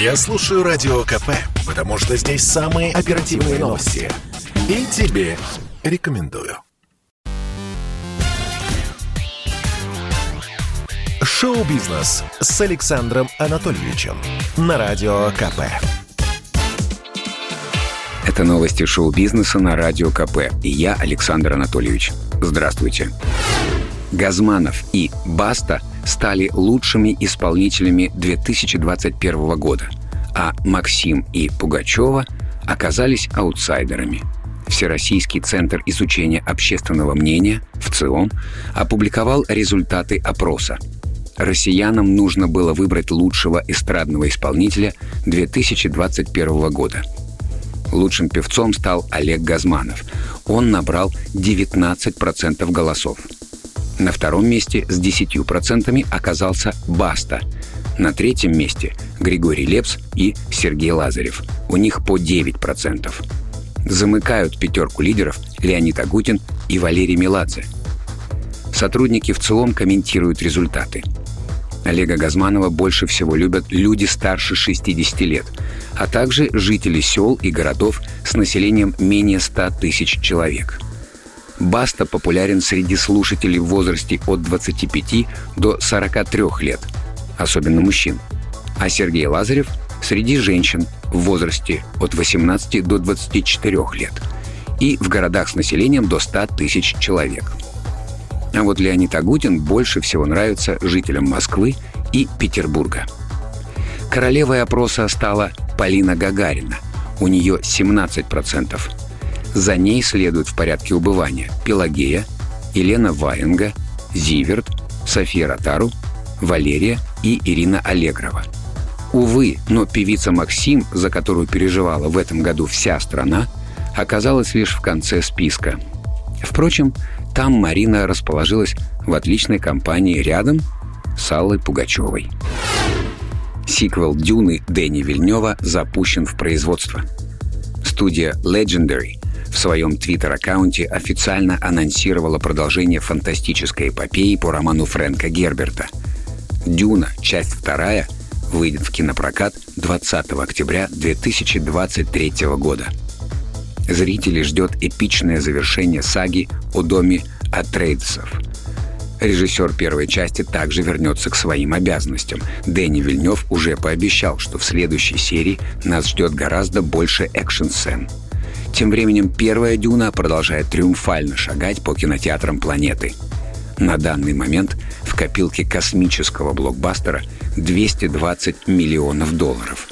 Я слушаю Радио КП, потому что здесь самые оперативные новости. И тебе рекомендую. Шоу-бизнес с Александром Анатольевичем на Радио КП. Это новости шоу-бизнеса на Радио КП. И я, Александр Анатольевич. Здравствуйте. Газманов и Баста стали лучшими исполнителями 2021 года, а Максим и Пугачева оказались аутсайдерами. Всероссийский центр изучения общественного мнения, ВЦИОМ, опубликовал результаты опроса. Россиянам нужно было выбрать лучшего эстрадного исполнителя 2021 года. Лучшим певцом стал Олег Газманов. Он набрал 19% голосов – на втором месте с 10% оказался Баста. На третьем месте Григорий Лепс и Сергей Лазарев. У них по 9%. Замыкают пятерку лидеров Леонид Агутин и Валерий Меладзе. Сотрудники в целом комментируют результаты. Олега Газманова больше всего любят люди старше 60 лет, а также жители сел и городов с населением менее 100 тысяч человек – Баста популярен среди слушателей в возрасте от 25 до 43 лет, особенно мужчин. А Сергей Лазарев – среди женщин в возрасте от 18 до 24 лет и в городах с населением до 100 тысяч человек. А вот Леонид Агутин больше всего нравится жителям Москвы и Петербурга. Королевой опроса стала Полина Гагарина. У нее 17%. За ней следуют в порядке убывания Пелагея, Елена Ваенга, Зиверт, София Ротару, Валерия и Ирина Аллегрова. Увы, но певица Максим, за которую переживала в этом году вся страна, оказалась лишь в конце списка. Впрочем, там Марина расположилась в отличной компании рядом с Аллой Пугачевой. Сиквел «Дюны» Дэни Вильнева запущен в производство. Студия Legendary в своем твиттер-аккаунте официально анонсировала продолжение фантастической эпопеи по роману Фрэнка Герберта. «Дюна. Часть вторая» выйдет в кинопрокат 20 октября 2023 года. Зрители ждет эпичное завершение саги о доме Атрейдсов. Режиссер первой части также вернется к своим обязанностям. Дэнни Вильнев уже пообещал, что в следующей серии нас ждет гораздо больше экшн-сцен – тем временем первая «Дюна» продолжает триумфально шагать по кинотеатрам планеты. На данный момент в копилке космического блокбастера 220 миллионов долларов.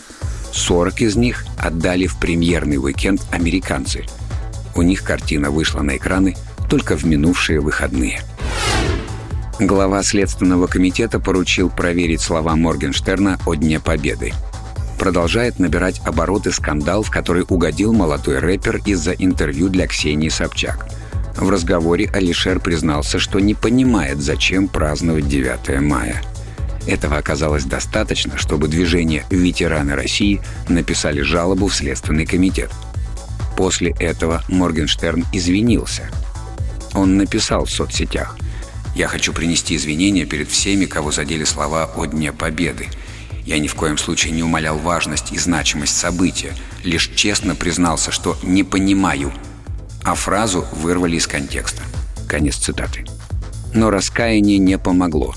40 из них отдали в премьерный уикенд американцы. У них картина вышла на экраны только в минувшие выходные. Глава Следственного комитета поручил проверить слова Моргенштерна о Дне Победы – продолжает набирать обороты скандал, в который угодил молодой рэпер из-за интервью для Ксении Собчак. В разговоре Алишер признался, что не понимает, зачем праздновать 9 мая. Этого оказалось достаточно, чтобы движение «Ветераны России» написали жалобу в Следственный комитет. После этого Моргенштерн извинился. Он написал в соцсетях «Я хочу принести извинения перед всеми, кого задели слова о Дне Победы. Я ни в коем случае не умолял важность и значимость события, лишь честно признался, что не понимаю, а фразу вырвали из контекста. Конец цитаты. Но раскаяние не помогло.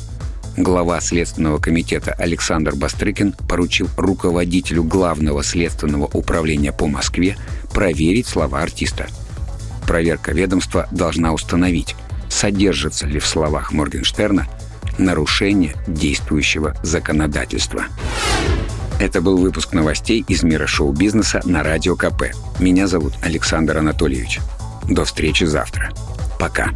Глава Следственного комитета Александр Бастрыкин поручил руководителю Главного следственного управления по Москве проверить слова артиста. Проверка ведомства должна установить, содержится ли в словах Моргенштерна нарушение действующего законодательства. Это был выпуск новостей из мира шоу-бизнеса на Радио КП. Меня зовут Александр Анатольевич. До встречи завтра. Пока.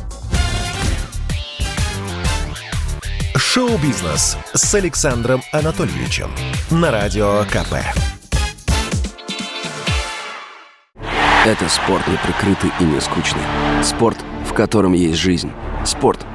Шоу-бизнес с Александром Анатольевичем на Радио КП. Это спорт не прикрытый и не скучный. Спорт, в котором есть жизнь. Спорт –